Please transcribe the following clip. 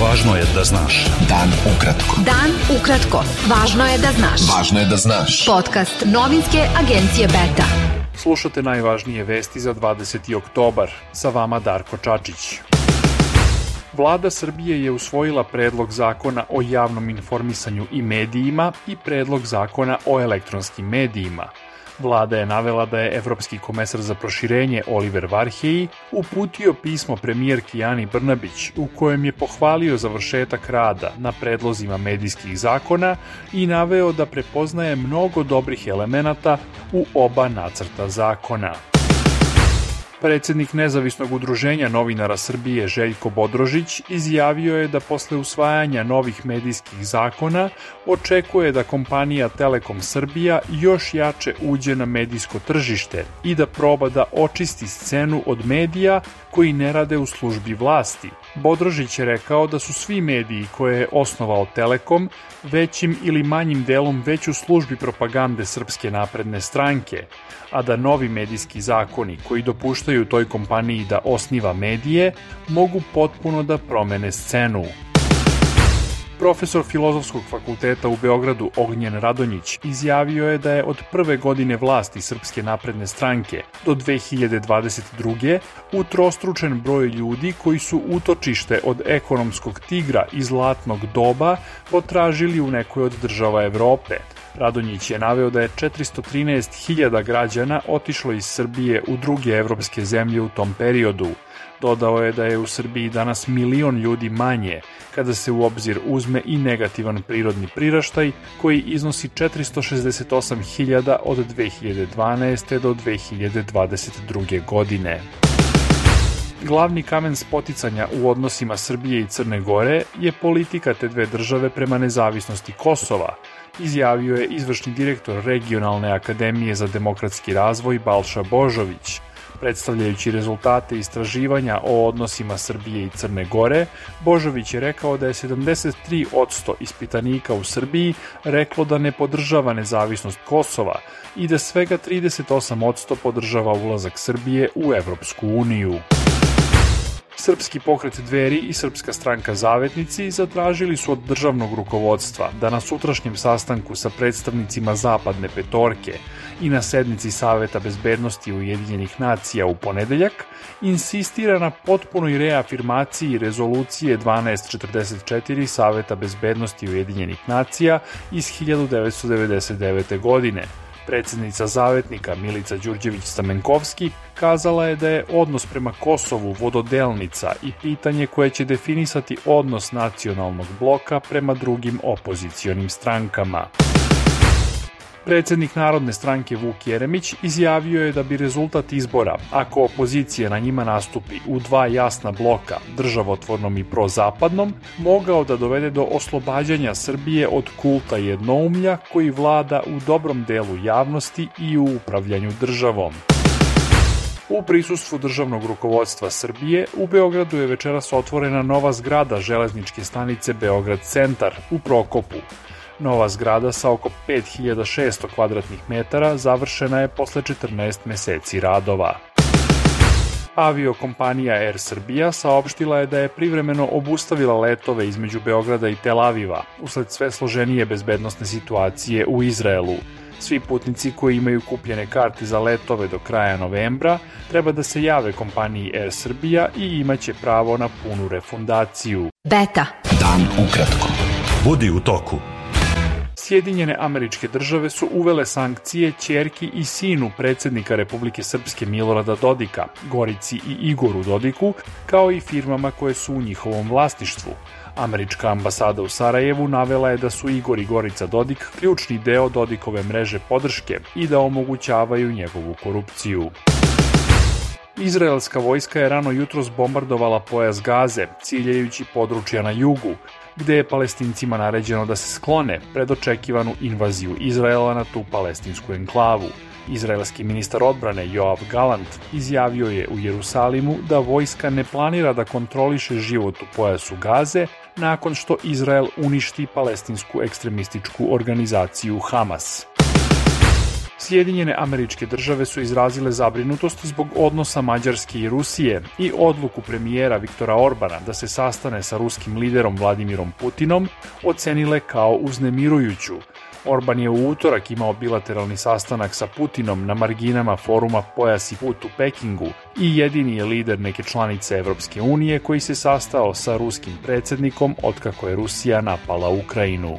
Važno je da znaš. Dan ukratko. Dan ukratko. Važno je da znaš. Važno je da znaš. Podcast novinske agencije Beta. Slušate najvažnije vesti za 20. oktobar. Sa vama Darko Čačić. Vlada Srbije je usvojila predlog zakona o javnom informisanju i medijima i predlog zakona o elektronskim medijima. Vlada je navela da je Evropski komesar za proširenje Oliver Varheji uputio pismo premijerki Ani Brnabić u kojem je pohvalio završetak rada na predlozima medijskih zakona i naveo da prepoznaje mnogo dobrih elemenata u oba nacrta zakona. Predsednik Nezavisnog udruženja novinara Srbije Željko Bodrožić izjavio je da posle usvajanja novih medijskih zakona očekuje da kompanija Telekom Srbija još jače uđe na medijsko tržište i da proba da očisti scenu od medija koji ne rade u službi vlasti. Bodrožić je rekao da su svi mediji koje je osnovao Telekom većim ili manjim delom već u službi propagande Srpske napredne stranke, a da novi medijski zakoni koji dopuštaju toj kompaniji da osniva medije mogu potpuno da promene scenu. Profesor Filozofskog fakulteta u Beogradu Ognjen Radonjić izjavio je da je od prve godine vlasti Srpske napredne stranke do 2022. utrostručen broj ljudi koji su utočište od ekonomskog tigra i zlatnog doba potražili u nekoj od država Evrope. Radonjić je naveo da je 413.000 građana otišlo iz Srbije u druge evropske zemlje u tom periodu. Dodao je da je u Srbiji danas milion ljudi manje, kada se u obzir uzme i negativan prirodni priraštaj koji iznosi 468.000 od 2012. do 2022. godine. Glavni kamen spoticanja u odnosima Srbije i Crne Gore je politika te dve države prema nezavisnosti Kosova, izjavio je izvršni direktor Regionalne akademije za demokratski razvoj Balša Božović. Predstavljajući rezultate istraživanja o odnosima Srbije i Crne Gore, Božović je rekao da je 73% ispitanika u Srbiji reklo da ne podržava nezavisnost Kosova i da svega 38% podržava ulazak Srbije u Evropsku uniju. Srpski pokret Dveri i Srpska stranka Zavetnici zatražili su od državnog rukovodstva da na sutrašnjem sastanku sa predstavnicima Zapadne petorke i na sednici Saveta bezbednosti Ujedinjenih nacija u ponedeljak insistira na potpunoj reafirmaciji rezolucije 1244 Saveta bezbednosti Ujedinjenih nacija iz 1999. godine – Predsednica Zavetnika Milica Đurđević-Stamenkovski kazala je da je odnos prema Kosovu vododelnica i pitanje koje će definisati odnos nacionalnog bloka prema drugim opozicionim strankama. Predsednik Narodne stranke Vuk Jeremić izjavio je da bi rezultat izbora, ako opozicija na njima nastupi u dva jasna bloka, državotvornom i prozapadnom, mogao da dovede do oslobađanja Srbije od kulta jednoumlja koji vlada u dobrom delu javnosti i u upravljanju državom. U prisustvu državnog rukovodstva Srbije u Beogradu je večeras otvorena nova zgrada železničke stanice Beograd centar u Prokopu. Nova zgrada sa oko 5600 kvadratnih metara završena je posle 14 meseci radova. Aviokompanija Air Srbija saopštila je da je privremeno obustavila letove između Beograda i Tel Aviva usled sve složenije bezbednostne situacije u Izraelu. Svi putnici koji imaju kupljene karte za letove do kraja novembra treba da se jave kompaniji Air Srbija i imaće pravo na punu refundaciju. Beta. Dan ukratko. Budi u toku. Sjedinjene američke države su uvele sankcije ćerki i sinu predsednika Republike Srpske Milorada Dodika, Gorici i Igoru Dodiku, kao i firmama koje su u njihovom vlastištvu. Američka ambasada u Sarajevu navela je da su Igor i Gorica Dodik ključni deo Dodikove mreže podrške i da omogućavaju njegovu korupciju. Izraelska vojska je rano jutros bombardovala pojas Gaze, ciljajući područja na jugu, gde je palestincima naređeno da se sklone pred očekivanu invaziju Izraela na tu palestinsku enklavu. Izraelski ministar odbrane Joav Galant izjavio je u Jerusalimu da vojska ne planira da kontroliše život u pojasu Gaze nakon što Izrael uništi palestinsku ekstremističku organizaciju Hamas. Sjedinjene američke države su izrazile zabrinutost zbog odnosa Mađarske i Rusije i odluku premijera Viktora Orbana da se sastane sa ruskim liderom Vladimirom Putinom ocenile kao uznemirujuću. Orban je u utorak imao bilateralni sastanak sa Putinom na marginama foruma Pojas i put u Pekingu i jedini je lider neke članice Evropske unije koji se sastao sa ruskim predsednikom otkako je Rusija napala Ukrajinu.